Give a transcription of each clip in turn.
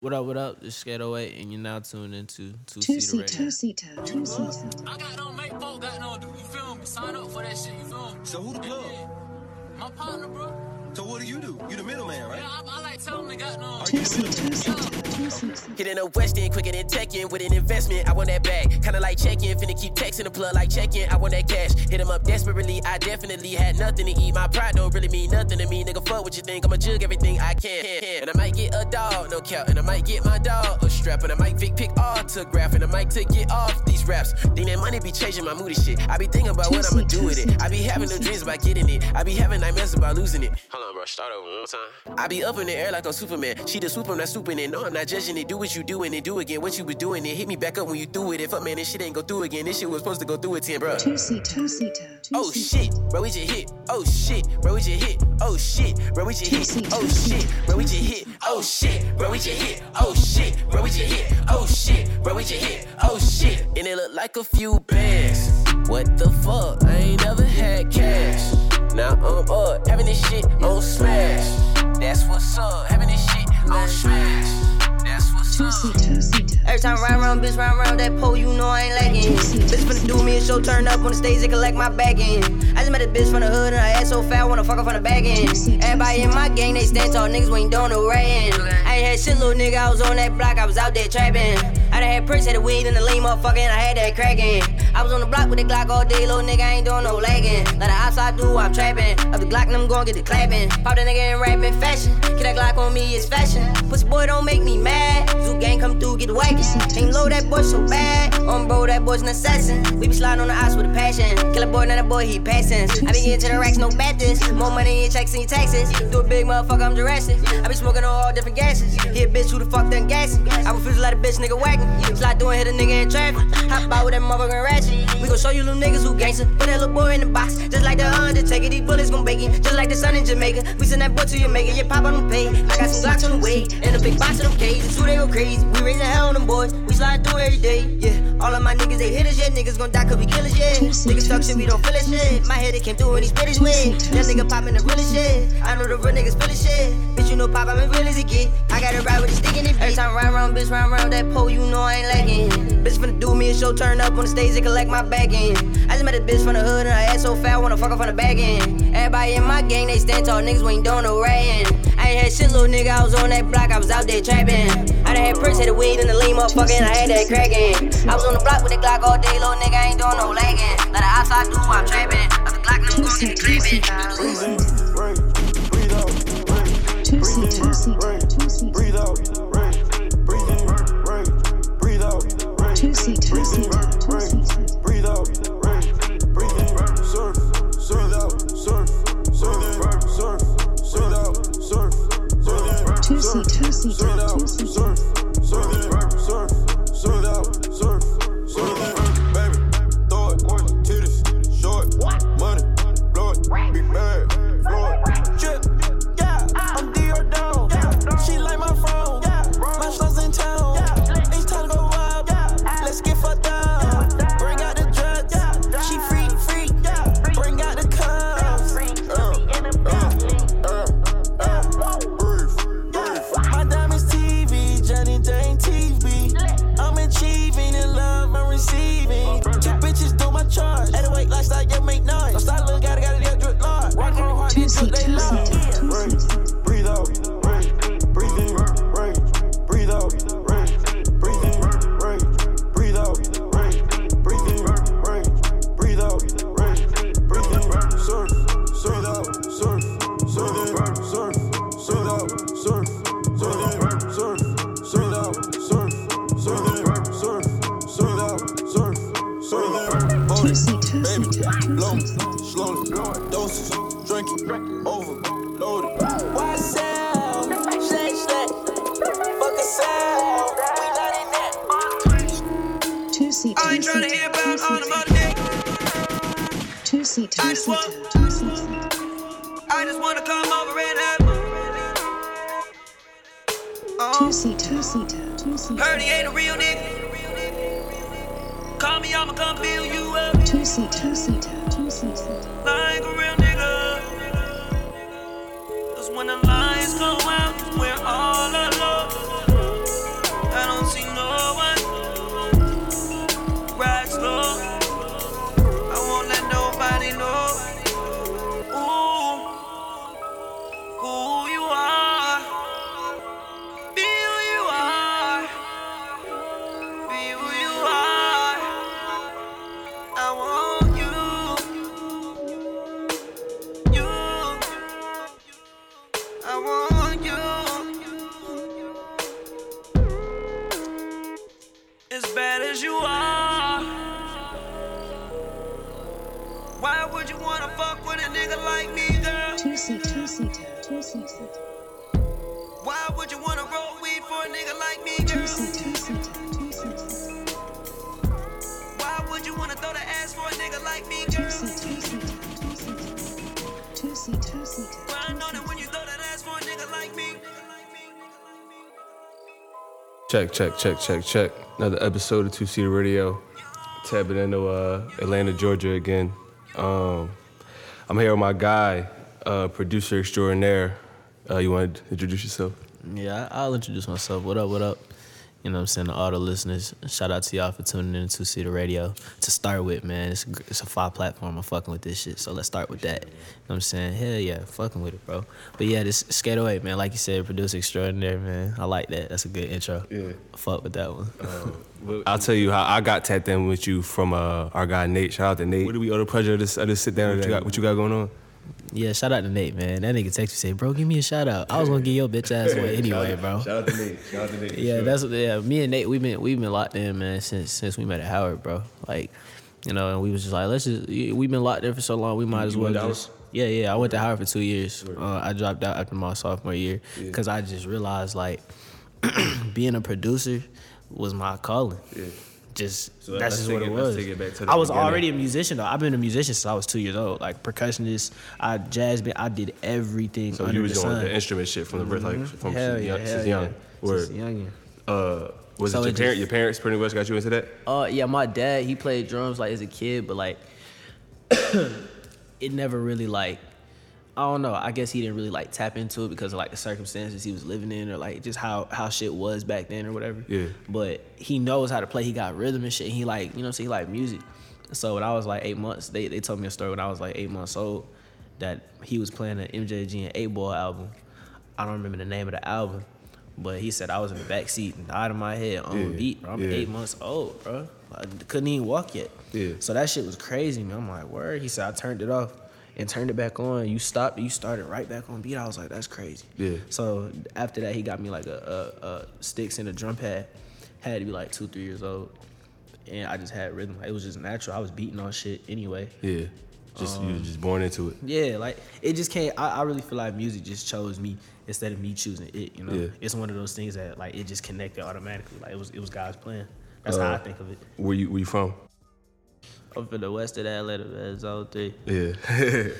What up, what up? This is Skate 08, and you're now tuned into Two Two Seater seater, Radio. two seater, two seater. I got no make folk, got no do. You feel me? Sign up for that shit. You feel me? So who the plug? My partner, bro. So what do you do? You the middleman, right? Yeah, I, I like telling them got no. Two seater, two seater, two seater. Hitting a West End quicker than Tekken with an investment. I want that bag. Kinda like checking. Finna keep texting the plug like checking. I want that cash. Hit him up desperately. I definitely had nothing to eat. My pride don't really mean nothing to me. Nigga, fuck what you think. I'ma jug everything I can. And I might get a dog, no cap. And I might get my dog a strap. And I might pick pick autograph. And I might to get off these raps. Think that money be changing my mood and shit. I be thinking about what I'ma do with it. I be having them dreams about getting it. I be having nightmares about losing it. Hold on, bro. Start over one more time. I be up in the air like a Superman. She the swoop, I'm not swooping it. No, I'm not judging it. Do what you do and then do again. What you was doing, it hit me back up when you threw it. If up, man, this shit ain't go through again. This shit was supposed to go through it 10, bro. Two seater, two seater, two Oh seater. shit, bro, we just hit. Oh shit, bro, we just hit. Oh shit, bro, we just hit. Oh shit, bro, we just hit. Oh shit, bro, we just hit. Oh shit, bro, we just hit. Oh shit, bro, we just hit. Oh shit, and it look like a few bands. What the fuck? I ain't never had cash. Now I'm up, having this shit on smash. That's what's up, having this shit on smash. That's what's up. Every time I ride around, bitch, ride around that pole, you know I ain't lagging. Bitch finna do me a show, turn up on the stage, they collect my bag in. I just met a bitch from the hood and her ass so fat, wanna fuck her from the back end. Everybody in my gang, they stand tall, niggas, we ain't doing no rain. I ain't had shit, little nigga, I was on that block, I was out there trapping. I done had pricks, had the weed and the lean, motherfucker, and I had that cracking. I was on the block with the Glock all day, little nigga, I ain't doing no lagging. Like the ops I do, I'm trapping. Up the Glock, and I'm gon' get the clapping. Pop that nigga in rapping fashion. Get that Glock on me, it's fashion. Pussy boy, don't make me mad. Zoo gang come through, get the whacking. Ain't low that boy so bad. On bro, that boy's an assassin. We be sliding on the ice with a passion. Kill a boy, now a boy, he passin'. I be getting to the racks, no Baptist. More money in checks and your taxes. Do a big motherfucker, I'm Jurassic. I be smoking on all different gases. Hit a bitch, who the fuck done gassing? I refuse to let a bitch nigga whack me. Slide doing hit a nigga in traffic. Hop out with that motherfucking ratchet. We gon' show you little niggas who gangster. Put that little boy in the box, just like the Undertaker. These bullets gon' bake him, just like the sun in Jamaica. We send that boy to your Jamaica, yeah, pop on the pay. I got some blocks on the way, and a big box of them cages. Who they go crazy? We raise raising hell on them boys. We slide through every day, yeah. All of my niggas, they hit us, yeah. Niggas gon' die cause we kill us, yeah. Niggas talk shit, we don't feel it, shit. My head, it came through and he spit his way. That nigga poppin' the realest shit. I know the real niggas feel it, shit. Bitch, you know pop, I'm as real as it get. I gotta ride with a stick in it, Every time I ride around, bitch, ride around that pole, you know I ain't lagging. Bitch finna do me a show, turn up on the stage and collect my bag in. I just met a bitch from the hood and her ass so fat, wanna fuck her from the back end. Everybody in my gang, they stand tall, niggas, we ain't doing no rayin'. I ain't had shit, little nigga, I was on that block, I was out there trapping. I done had pricks, had the weed and the lean, motherfucker, and I had that cracking. I was on the block with the Glock all day, little nigga, I ain't doing no lagging. Let the outside do, I'm trapping. Up the Glock, I'm gon' get the come over and have. Two seater, two seater, two seater. Heard he ain't a real nigga. Call me, I'ma come build you up. Two seater, two seater, two seater. Like a real nigga. Cause when the lights Why would you wanna fuck with a nigga like me, girl? Two seater, two seater, two seater, Why would you wanna roll weed for a nigga like me, two girl? seater, two seater, two seater, Why would you wanna throw the ass for a nigga like me, two girl? seater, two seater, two seater, two seater, two seater, Well, I know that when you throw that ass for a nigga like me. Check, check, check, check, check. Another episode of Two Seater Radio. Tapping into uh, Atlanta, Georgia again. Um, I'm here with my guy, uh, producer extraordinaire. Uh, you want to introduce yourself? Yeah, I'll introduce myself. What up, what up? You know what I'm saying? To all the listeners, shout out to y'all for tuning in to Two Seater Radio. To start with, man, it's it's a fire platform. I'm fucking with this shit. So let's start with that. You know what I'm saying? Hell yeah, fucking with it, bro. But yeah, this Skate Away, man, like you said, producer extraordinaire, man. I like that. That's a good intro. Yeah. Fuck with that one. I'll tell you how I got tapped in with you from uh, our guy Nate. Shout out to Nate. What do we owe the pleasure of this, of this sit down? What you, got, what you got going on? yeah, shout out to Nate, man. That nigga text me say, bro, give me a shout out. I was gonna give your bitch ass away anyway, bro. Shout out to Nate. Shout out to Nate. Yeah, that's yeah. Me and Nate, we've been we've been locked in, man, since since we met at Howard, bro. Like, you know, and we was just like, let's just we've been locked in for so long, we might as You well went to just. Yeah, yeah. I went to Howard for two years. Uh, I dropped out after my sophomore year because I just realized like being a producer was my calling. Yeah. Just So that's just what it it- let's was. take it back to the I was beginning. already a musician though. I've been a musician since I was two years old. Like percussionist, I jazz band. I did everything. So under you was the doing sun. the instrument shit from the birth, like from Hell since yeah, young. hell Since yeah. young. Word. Since young. Uh, was So it your it parent? Your parents pretty much got you into that? Uh, yeah, my dad he played drums like as a kid, but like it never really like I don't know. I guess he didn't really like tap into it because of like the circumstances he was living in or like just how how shit was back then or whatever. Yeah. But he knows how to play. He got rhythm and shit. He like you know so he like music. So when I was like eight months, they they told me a story when I was like eight months old that he was playing an MJG and Eight Ball album. I don't remember the name of the album, but he said I was in the back seat and out of my head on Yeah, beat. Bro. I'm yeah. eight months old, bro. I couldn't even walk yet. Yeah. So that shit was crazy, man. I'm like, word. He said I turned it off and turned it back on. You stopped. You started right back on beat. I was like, that's crazy. Yeah. So after that, he got me like a, a, a sticks and a drum pad. Had to be like two, three years old, and I just had rhythm. It was just natural. I was beating on shit anyway. Yeah. Just you Um, was just born into it. Yeah, like it just can't. I, I really feel like music just chose me instead of me choosing it. You know, Yeah. it's one of those things that like it just connected automatically. Like it was it was God's plan. That's Uh, how I think of it. Where you where you from? I'm from the west of Atlanta, man. Zone three. Yeah.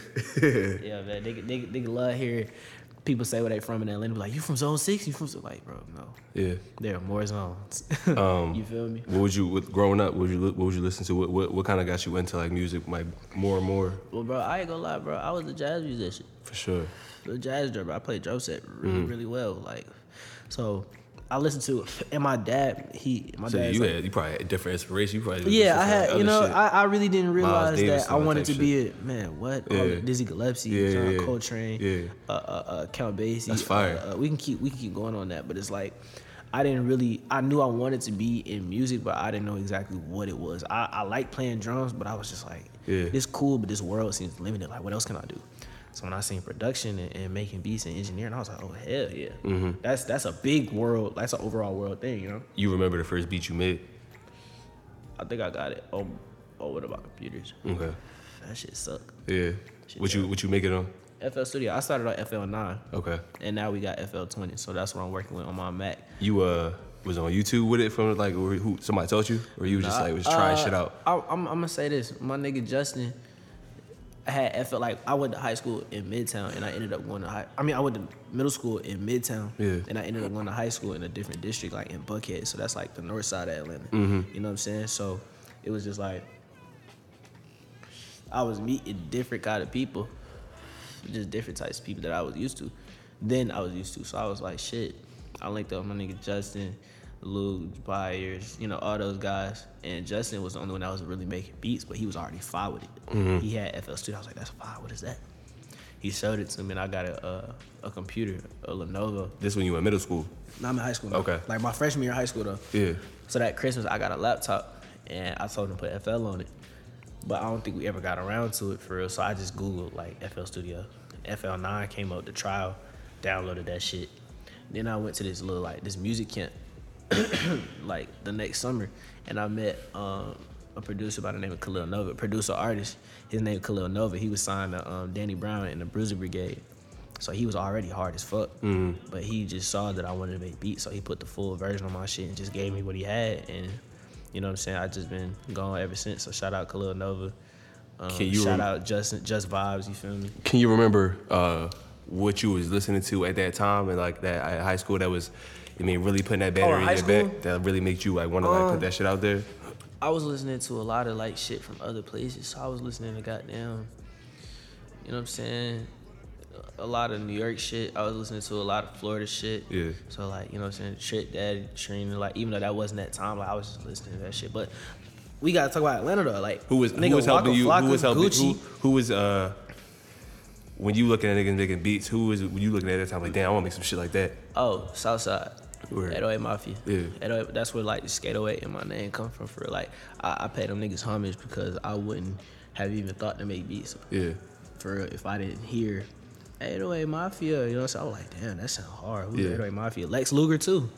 Yeah, man. Nigga, nigga, nigga love hearing people say where they from in Atlanta. Be like, you from zone six? You from zone like, bro? No, yeah. there are more zones. Um, you feel me? What would you with, growing up? What would you what would you listen to? What what, what kind of got you into like music? Like more and more Well, bro, I ain't gonna lie, bro. I was a jazz musician. for sure. the jazz drummer. I played drum set really, Mm-hmm. really well. Like, so I listened to it. And my dad, he, my So dad. you had you probably had different inspiration. You probably yeah, I had, you know, shit. I, I really didn't realize that I wanted to type be a man. What? Yeah. the Dizzy Gillespie, Yeah, John yeah. Coltrane, Yeah. uh, uh, uh, Count Basie. That's fire. Uh, uh, we can keep we can keep going on that, but it's like I didn't really. I knew I wanted to be in music, but I didn't know exactly what it was. I, I like playing drums, but I was just like, Yeah. this cool, but this world seems limited. Like, what else can I do? So when I seen production and, and making beats and engineering, I was like, oh hell yeah, Mm-hmm. that's that's a big world. That's an overall world thing, you know. You remember the first beat you made? I think I got it. Oh, oh, what about computers? Okay. That shit suck. Yeah. What you what you make it on? FL Studio. I started on FL9, Okay. and now we got FL20. So that's what I'm working with on my Mac. You uh was on YouTube with it from like who somebody taught you or you was just like was trying Uh, shit out? I, I'm, I'm gonna say this. My nigga Justin had I felt like I went to high school in Midtown, and I ended up going to high. I mean, I went to middle school in Midtown, Yeah. and I ended up going to high school in a different district, like in Buckhead. So that's like the north side of Atlanta. Mm-hmm. You know what I'm saying? So it was just like I was meeting different kind of people, just different types of people that I was used to. Then I was used to. So I was like, shit. I linked up with my nigga Justin, Luke, Byers, you know, all those guys. And Justin was the only one that was really making beats, but he was already fine with it. Mm-hmm. He had FL Studio. I was like, that's fine. What is that? He showed it to me, and I got a a, a computer, a Lenovo. This when you were in middle school. No, I'm in high school. Now. Okay. Like my freshman year of high school though. Yeah. So that Christmas, I got a laptop, and I told him to put FL on it. But I don't think we ever got around to it for real. So I just Googled like FL Studio. FL9 came up the trial, downloaded that shit. Then I went to this little like this music camp like the next summer, and I met um, a producer by the name of Khalil Nova, producer artist. His name Khalil Nova. He was signed to um, Danny Brown in the Bruiser Brigade, so he was already hard as fuck. But he just saw that I wanted to make beats, so he put the full version of my shit and just gave me what he had, and you know what I'm saying. I just been going ever since. So shout out Khalil Nova. Um, Can you shout rem- out Justin, Just Vibes. You feel me? Can you remember uh, what you was listening to at that time and like that at high school that was, I mean, really putting that battery Oh, high in your school? back that really makes you like want to like Um, put that shit out there? I was listening to a lot of like shit from other places. So I was listening to goddamn, you know what I'm saying? A lot of New York shit. I was listening to a lot of Florida shit. Yeah. So like, you know what I'm saying? Trick Daddy, Trina, like even though that wasn't that time, like I was just listening to that shit. But we gotta talk about Atlanta though. Like Who was nigga, who was helping Waka you? Flocka, who was helping? Gucci. Who, who was uh? When you looking at niggas making beats, who was when you looking at that time like, damn, I want to make some shit like that? Oh, Southside. Word. 808 Mafia. Yeah. 808, that's where like the Skate 08 and my name come from. For like, I, I pay them niggas homage because I wouldn't have even thought to make beats Yeah, for real if I didn't hear 808 Mafia. You know what I'm saying? I was like, damn, that sound hard. Who's Yeah. 808 Mafia? Lex Luger too.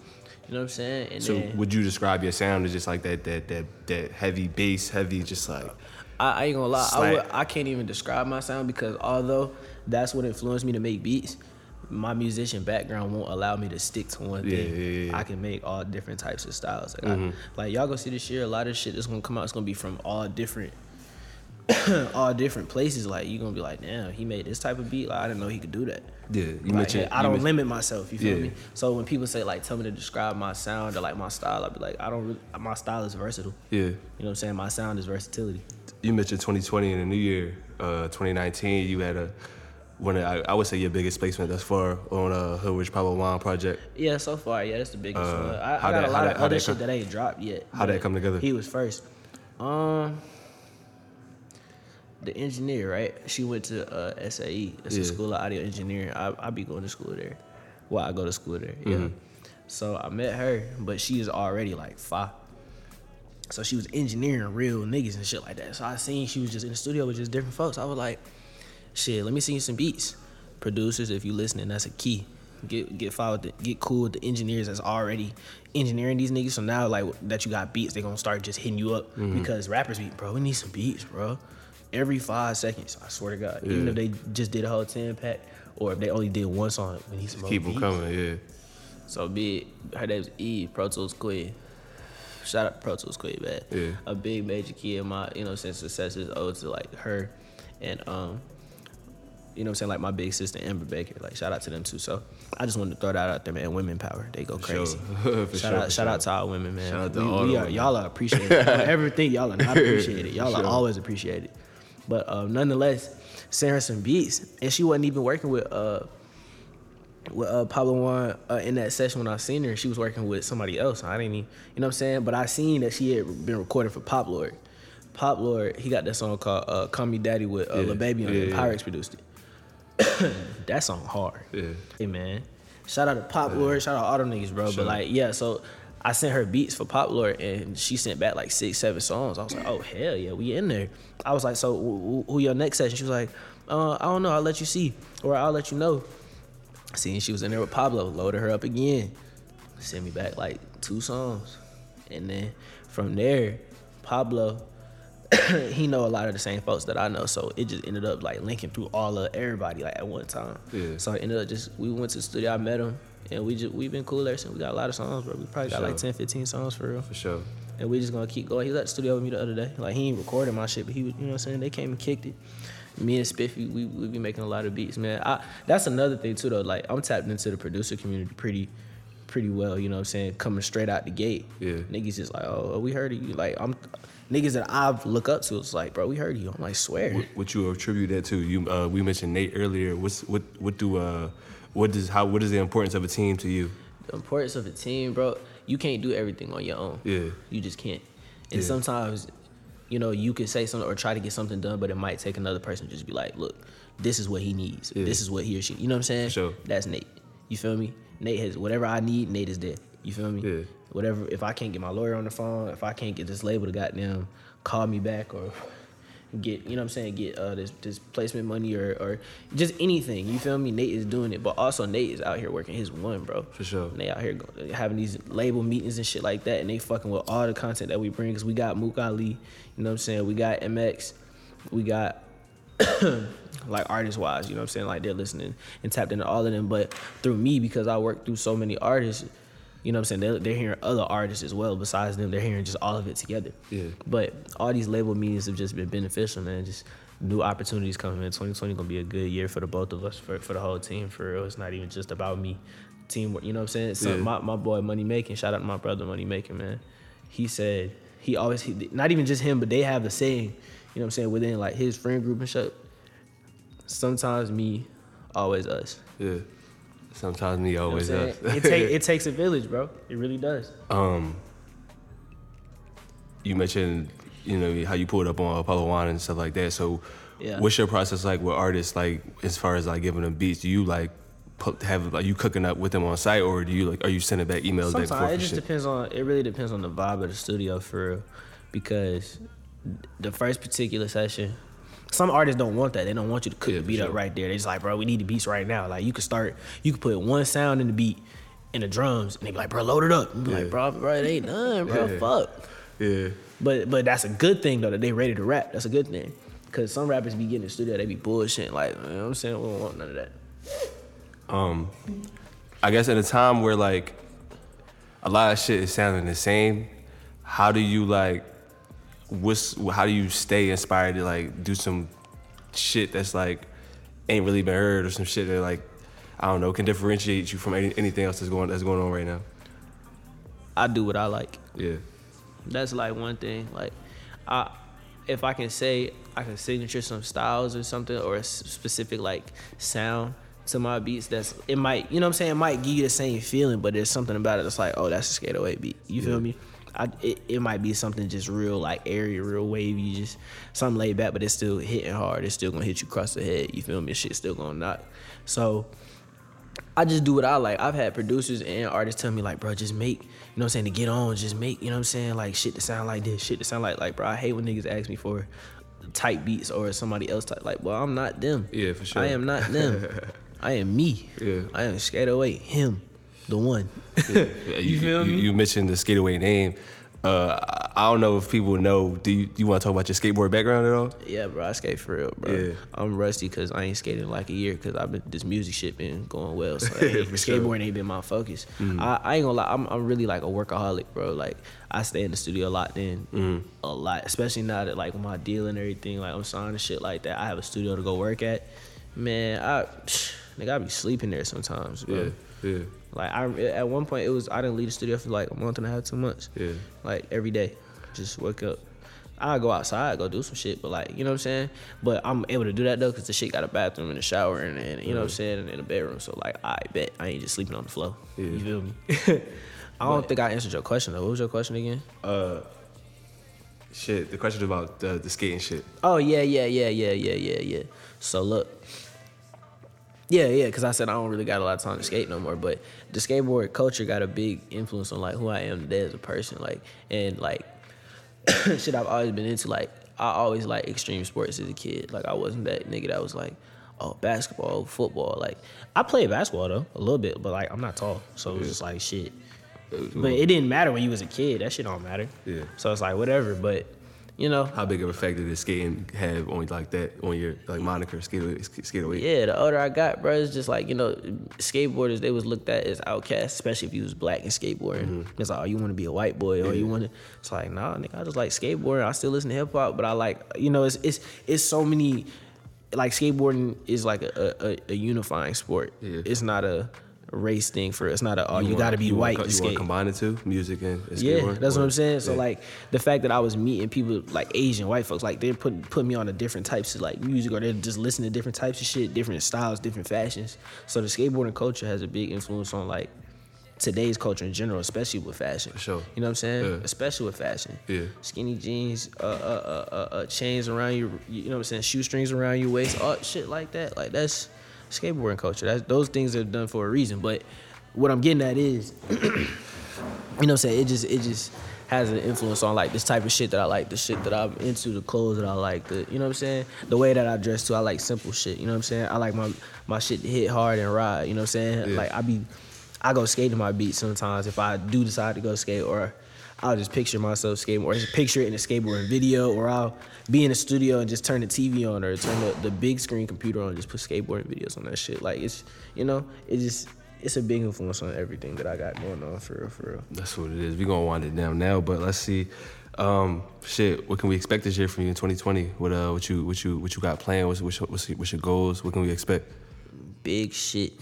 You know what I'm saying? And So then would you describe your sound as just like that that that that heavy bass, heavy, just like I, I ain't gonna lie, I, would, I can't even describe my sound because although that's what influenced me to make beats, my musician background won't allow me to stick to one Yeah, thing. yeah, yeah. I can make all different types of styles. Like, I, like y'all go see this year, a lot of shit that's gonna come out It's gonna be from all different, all different places. Like you gonna be like, damn, he made this type of beat. Like I didn't know he could do that. yeah. You Like, mentioned I don't mentioned- limit myself. You feel me? So when people say like, tell me to describe my sound or like my style, I'd be like, I don't. Really, my style is versatile. Yeah, You know what I'm saying? My sound is versatility. you mentioned 2020 and the new year, uh, 2019. You had a one. Of, I, I would say your biggest placement thus far on uh, Hood Rich Pablo Juan project. Yeah, so far, yeah, that's the biggest Uh, one. I, I got that- a lot that- of how other that shit come- that ain't dropped yet. How'd that come together? He was first. Um, the engineer, right? She went to uh, SAE. It's Yeah. a school of audio engineering. I I be going to school there. Well, I go to school there. Yeah. Mm-hmm. So I met her, but she is already like five. So she was engineering real niggas and shit like that. So I seen she was just in the studio with just different folks. I was like, shit, let me sing you some beats. Producers, if you listening, that's a key. Get get followed, the, get cool with the engineers that's already engineering these niggas. So now like that you got beats, they gonna start just hitting you up because rappers be, bro, we need some beats, bro. Every five seconds, I swear to God. Even if they just did a whole ten pack, or if they only did one song, we need some Keep them beats. coming. Yeah. So big. Her name's Eve, Pro Tools Queen. Shout out to Pro Tools Queen, man. Yeah. A big major key in my, you know, since success is owed to like her and um, you know what I'm saying, like my big sister Amber Baker. Like shout out to them too. So I just wanted to throw that out there, man. Women power. They go crazy. For shout sure, out shout out to our women, man. Shout out to we, all we are women. y'all are appreciated. Don't ever think y'all are not appreciated. Y'all Sure. are always appreciated. But um, nonetheless, sent her some beats. And she wasn't even working with uh with uh, Pablo Juan uh, in that session when I seen her, she was working with somebody else. I didn't even, you know what I'm saying? But I seen that she had been recording for Pop Lord. Pop Lord, he got that song called uh, "Call Me Daddy" with uh, Yeah, Baby on yeah, it. Pyrex produced it. that song hard. Yeah. Hey man, shout out to Pop Lord, shout out all them niggas, bro. Sure. But like, yeah, so I sent her beats for Pop Lord, and she sent back like six, seven songs. I was like, oh hell yeah, we in there. I was like, so who, who your next session? She was like, uh, I don't know, I'll let you see, or I'll let you know. Seeing she was in there with Pablo, loaded her up again, sent me back like two songs, and then from there, Pablo he know a lot of the same folks that I know, so it just ended up like linking through all of everybody like at one time. Yeah. So it ended up just we went to the studio, I met him, and we just we've been cool ever since. We got a lot of songs, bro. We probably got Sure. like 10, 15 songs for real. For sure. And we just gonna keep going. He was at the studio with me the other day. Like he ain't recording my shit, but he was, you know what I'm saying? They came and kicked it. Me and Spiffy, we we be making a lot of beats, man. I that's another thing too though. Like I'm tapped into the producer community pretty pretty well, you know what I'm saying? Coming straight out the gate. Yeah. Niggas just like, oh, we heard of you. Like I'm niggas that I've look up to, it's like, bro, we heard you. I'm like, swear. What, what you attribute that to? You uh, we mentioned Nate earlier. What's what what do uh what does how what is the importance of a team to you? the importance of a team, bro. You can't do everything on your own. Yeah. You just can't. And Yeah. sometimes, you know, you can say something or try to get something done, but it might take another person to just be like, look, this is what he needs. Yeah. This is what he or she. You know what I'm saying? Sure. That's Nate. You feel me? Nate has whatever I need. Nate is there. You feel me? Yeah. Whatever. If I can't get my lawyer on the phone, if I can't get this label to goddamn call me back, or get you know what I'm saying get uh this this placement money or or just anything. You feel me? Nate is doing it, but also Nate is out here working his one, bro. For sure. And they out here go- having these label meetings and shit like that, and they fucking with all the content that we bring. Cause we got Mook Ali, you know what I'm saying? We got MX, we got like artist wise, you know what I'm saying? Like they're listening and tapped into all of them. But through me, because I work through so many artists, you know what I'm saying? They're, they're hearing other artists as well. Besides them, they're hearing just all of it together. Yeah. But all these label meetings have just been beneficial, man. Just new opportunities coming in. 2020 gonna be a good year for the both of us, for, for the whole team. For real, it's not even just about me. Teamwork, you know what I'm saying? Something- Yeah. my, my boy Money Making, shout out to my brother Money Making, man. He said he always, he, not even just him, but they have the saying, you know what I'm saying, within like his friend group and shit. Sometimes me, always us. Yeah. Sometimes me You know always saying? us. it, take, it takes a village, bro. It really does. um, you mentioned, you know, how you pulled up on Pablo Juan and stuff like that. So, Yeah. what's your process like with artists? Like, as far as like giving them beats, do you like put, have like you cooking up with them on site, or do you like are you sending back emails back? Sometimes it just shit? depends on. It really depends on the vibe of the studio for real, because the first particular session, some artists don't want that. They don't want you to cook Yeah, the beat up sure. right there. They just like, bro, we need the beats right now. Like you could start, you could put one sound in the beat, and the drums, and they be like, bro, load it up. And be Yeah. like, bro, bro, it ain't done, bro. Yeah. Fuck. Yeah. But but that's a good thing though that they ready to rap. That's a good thing. Cause some rappers be getting in the studio, they be bullshitting like, you know what I'm saying? We don't want none of that. Um, I guess at a time where like a lot of shit is sounding the same, how do you like what's how do you stay inspired to like do some shit that's like ain't really been heard or some shit that like I don't know can differentiate you from any, anything else that's going that's going on right now? I do what I like. Yeah. That's like one thing. Like, I if I can say I can signature some styles or something or a specific like sound to my beats, that's it might you know what I'm saying. It might give you the same feeling, but there's something about it that's like, oh, that's a skate away beat. You feel me? I, it, it might be something just real like airy, real wavy, just something laid back, but it's still hitting hard. It's still gonna hit you across the head. You feel me? Shit's still gonna knock. So I just do what I like. I've had producers and artists tell me like, bro, just make, you know what I'm saying, to get on, just make, you know what I'm saying, like shit to sound like this, shit to sound like, like, bro, I hate when niggas ask me for tight beats or somebody else type. Like, well, I'm not them. Yeah, for sure. I am not them. I am me. Yeah. I am skate away, him, the one. Yeah, you, feel me? you mentioned the skateaway name. Uh, I- I don't know if people know. Do you, you want to talk about your skateboard background at all? Yeah, bro, I skate for real, bro. Yeah. I'm rusty because I ain't skated in like a year because I've been this music shit been going well. So it ain't- For sure. skateboarding ain't been my focus. Mhm. I, I ain't gonna lie, I'm, I'm really like a workaholic, bro. Like I stay in the studio a lot then, Mhm. a lot, especially now that like my deal and everything, like I'm signing shit like that. I have a studio to go work at. Man, I nigga, I be sleeping there sometimes, bro. Yeah, yeah. Like I at one point it was I didn't leave the studio for like a month and a half, two months. Yeah. Like every day, just wake up. I go outside, go do some shit, but like you know what I'm saying. But I'm able to do that though because the shit got a bathroom and a shower and, and you know what I'm saying and in a bedroom. So like I bet I ain't just sleeping on the floor. Yeah. You feel me? I don't think I answered your question though. What was your question again? Uh, shit. The question about the, the skating shit. Oh yeah, yeah, yeah, yeah, yeah, yeah, yeah. So look, yeah, yeah, because I said I don't really got a lot of time to skate no more. But the skateboard culture got a big influence on like who I am today as a person. Like and like shit I've always been into. Like I always like extreme sports as a kid. Like I wasn't that nigga that was like, oh basketball, football. Like I played basketball though a little bit, but like I'm not tall, so it was just like shit. But it didn't matter when you was a kid. That shit don't matter. Yeah. So it's like whatever. But you know, How big of a effect did skating have on like that on your like moniker skateaway? skateaway? Yeah, the older I got, bro, it's just like you know, skateboarders they was looked at as outcasts, especially if you was black and skateboarding. Mm-hmm. It's like, oh, you want to be a white boy, or you want to. It's like, nah, nigga, I just like skateboarding. I still listen to hip hop, but I like, you know, it's it's it's so many. Like skateboarding is like a a, a unifying sport. It's not a race thing for. It's not a oh you, wanna- got to be you white Wanna, to you want skate. combine the two, music and, and Yeah, that's what I'm saying. So yeah. like the fact that I was meeting people like Asian white folks, like they're putting put me on to different types of like music, or they're just listening to different types of shit, different styles, different fashions. So the skateboarding culture has a big influence on like today's culture in general, especially with fashion. For sure. You know what I'm saying? Yeah. Especially with fashion. Yeah. Skinny jeans, uh, uh, uh, uh, uh, chains around your, you know what I'm saying, shoestrings around your waist, all shit like that. Like that's skateboarding culture. That's those things are done for a reason. But what I'm getting at is, you know what I'm saying, it just it just has an influence on like this type of shit that I like, the shit that I'm into, the clothes that I like, the you know what I'm saying, the way that I dress too. I like simple shit. You know what I'm saying. I like my my shit to hit hard and ride. You know what I'm saying. Yeah. Like I be, I go skate to my beat sometimes if I do decide to go skate or. I'll just picture myself skateboarding, or just picture it in a skateboarding video, or I'll be in the studio and just turn the TV on, or turn the, the big screen computer on, and just put skateboarding videos on that shit. Like it's, you know, it just it's a big influence on everything that I got going on for real, for real. That's what it is. We gonna wind it down now, but let's see. Um, shit, what can we expect this year from you in 2020? What uh, what you what you what you got planned? What's what's your, what's your, what's your goals? What can we expect? Big shit.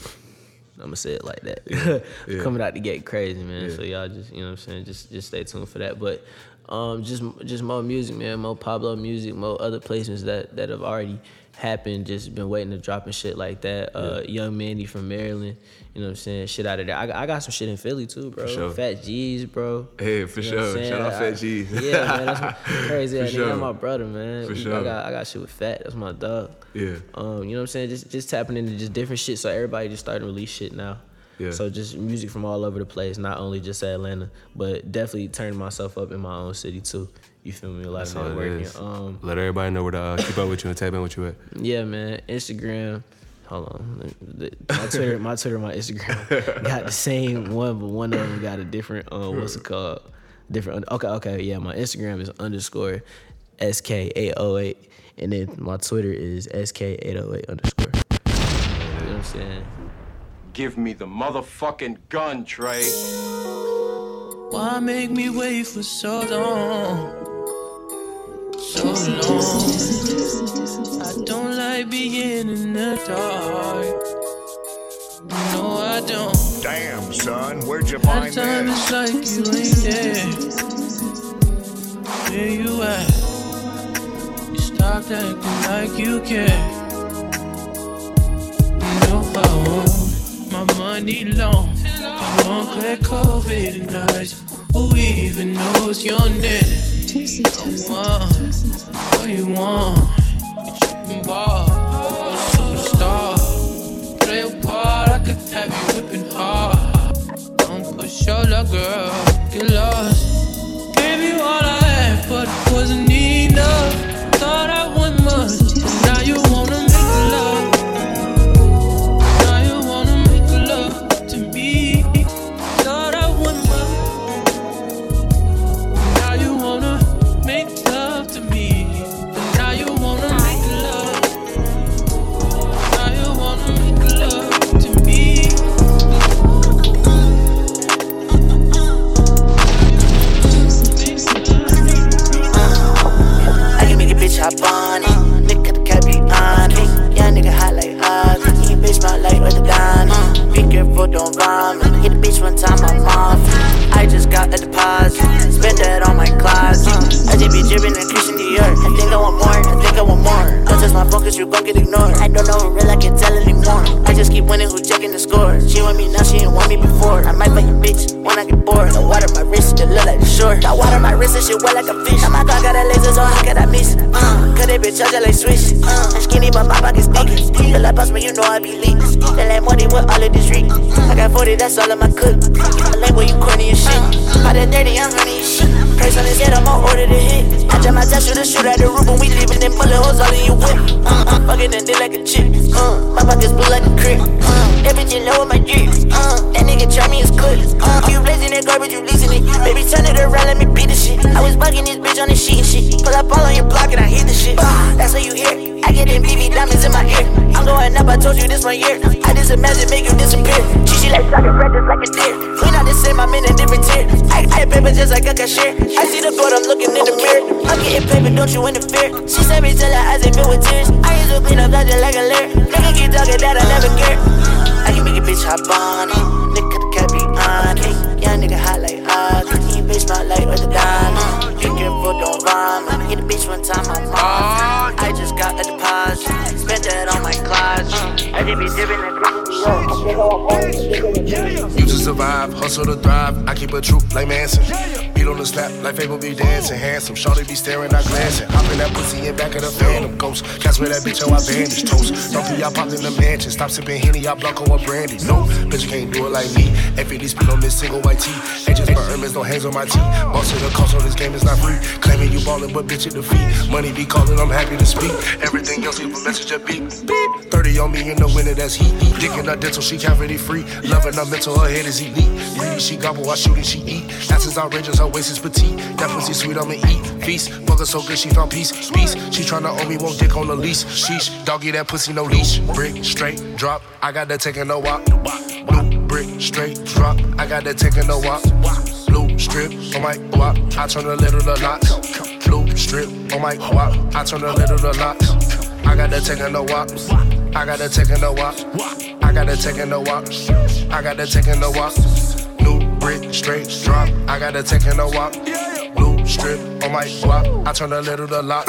I'm gonna say it like that. yeah. Coming out to get crazy, man. Yeah. So y'all just, you know what I'm saying, just just stay tuned for that. But um, just just more music, man. More Pablo music, more other placements that that have already happened. Just been waiting to drop and shit like that. Uh, Young Mandy from Maryland, you know what I'm saying? Shit out of there. I, got- I got some shit in Philly too, bro. sure. Fat G's, bro. Hey, for You know sure. Shout out I- Fat G's. Yeah, man, that's crazy. For sure. that's my brother, man. For sure. I got I got shit with Fat. That's my dog. Yeah. Um, you know what I'm saying? Just just tapping into just different shit. So everybody just starting to release shit now. Yeah. So just music from all over the place, not only just Atlanta, but definitely turning myself up in my own city too. You feel me? A lot That's of all networking. Um, Let everybody know where to uh, keep up with you and tap in with you at. yeah, man. Instagram. Hold on. My Twitter, my Twitter, my Instagram got the same one, but one of them got a different. Uh, what's it called? Different. Okay, okay, yeah. My Instagram is underscore sk eight oh eight, and then my Twitter is sk eight oh eight underscore. You know what I'm saying? Give me the motherfucking gun, Trey. Why make me wait for so long? So long. I don't like being in the dark. No, I don't. Damn, son, where'd you find times this? it's like you ain't there. Where you at? You stopped acting like you care. No, I won't. My money long. I won't clear COVID nights. Who even knows your name? What you want? You. Play a part, I could have you whipping hard. Don't push your luck, girl, get lost. Gave you all I had, but it wasn't don't vomit. Hit the bitch one time, I'm off. I just got a deposit. Spend that on my closet. I just be dripping and Christian I think I want more. I think I want more. Don't touch my phone cause you gon' get ignored. I don't know who real, I can tell anymore. I just keep winning, who checking the score. She want me now, she didn't want me before. I might fight a bitch when I get bored. The water my wrist, it look like the shore. The water my wrist, and shit wet like a fish. Now my dog got a laser, so how could I miss? Uh, that bitch charge it like switch. Uh, I'm skinny, but my pocket's big. Feel like boss, but you know I be lit. Feel like money with all of this rig. I got 40, that's all of my cook. I like boy, you corny as shit. By that 30, I'm honey shit. Price on this head, I'm on order to hit. I jam my touch, shoot a shoot at the roof, and we leaving them bullet holes all in your whip. Uh, I'm fucking and dick like a chick. Uh, my pockets blue like a crick. Uh, that bitch in my drip. Uh, that nigga try me as good. Uh, you blazing that garbage, you leasing it. Baby, turn it around, let me beat the shit. I was bugging this bitch on the sheet and shit. Pull up all on your block and I hit the shit. Uh, that's what you hear. I get them BB diamonds in my ear. I'm up, I told you this one year. I just imagine make you disappear. She, she like red just like a deer. We not the same, I'm in a different tier. I, I paper just like a cashier. I see the board, I'm looking in the mirror. I'm getting paper, don't you interfere. She said me till her eyes ain't filled with tears. I used to clean up just like a lyric. Nigga keep talking that I never care. I can make a bitch hop on it. Nigga cut the be on it. Young nigga hot like Ozzy. He bitch smell like orthodontic. Be careful, don't vomit. Hit a bitch one time, I'm off. I just got a deposit. Spent that on my closet. I just be dipping in Use to survive, hustle to thrive. I keep a troop like Manson. Beat on the slap like Fable be dancing. Handsome, Shorty be staring, not glancing. Hop in that pussy in back of the phantom ghost. Catch with that bitch, oh, I bandage toast. Don't be I popped in the mansion. Stop sipping Henny, I Blanco or brandy. No, bitch, you can't do it like me. FAD spit on this single white tee. Edges for Hermes, no hands on my teeth. Boss of the cost on this game is not free. Claiming you ballin', but bitch at defeat. Money be calling, I'm happy to speak. Everything else, leave a message at beep. Beep. 30 on me in the winter, that's heat. Dick in her dental, she cavity free. Loving her mental, her head is elite. Greedy, she gobble, I shoot and she eat. Ass is outrageous, her waist is petite. That pussy sweet, I'ma eat. Feast, fuck her so good, she found peace. Peace, she tryna own me, won't dick on the leash. Sheesh, doggy, that pussy, no leash. Brick, straight, drop. I got that taking no walk. Blue, brick, straight, drop. I got that taking no walk. Blue, strip, on my guap. I turn a little to lot. Blue, strip, on my guap. I turn a little to lot. I got that taking no walk. I got that taking no walk. I got that taking no walk. I got that taking no walk. New brick, straight, drop. I got that taking no walk. Blue strip on my guap. I turn a little to lock.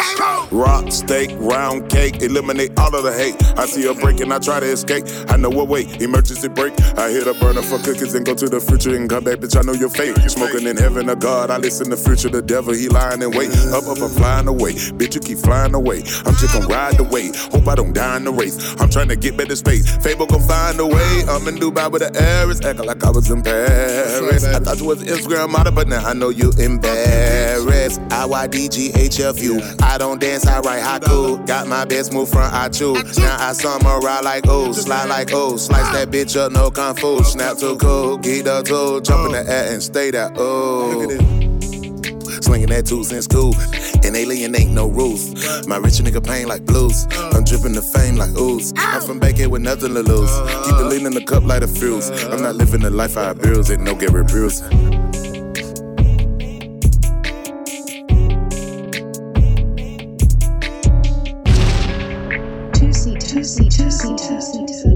Rock, steak, round cake, eliminate all of the hate. I see her breaking, I try to escape. I know what wait, emergency break. I hit a burner for cookies and go to the future and come back, bitch. I know your fate. Smoking in heaven, a God. I listen to future, the devil, he lying in wait. Up, up, I'm flying away. Bitch, you keep flying away. I'm just gonna ride the wave. Hope I don't die in the race. I'm trying to get better space. Fable gon' find a way. I'm in Dubai with the Aries, acting like I was in Paris. I thought you was an Instagram model, but now I know you embarrassed. I don't dance, I write haiku. Got my best move from I choose. Now I samurai like oh, slide like oh, slice that bitch up, no kung fu. Snap to cool, get the toe, jump in the air and stay there. Oh. Slinging that two cents cool. An alien ain't no rules. My rich nigga pain like blues. I'm dripping the fame like ooze. I'm from back here with nothing to lose. Keep the lean in the cup like a fuse. I'm not living the life I abuse. Ain't no Gary Bruce. seat, see, seat, see. seat, two seat.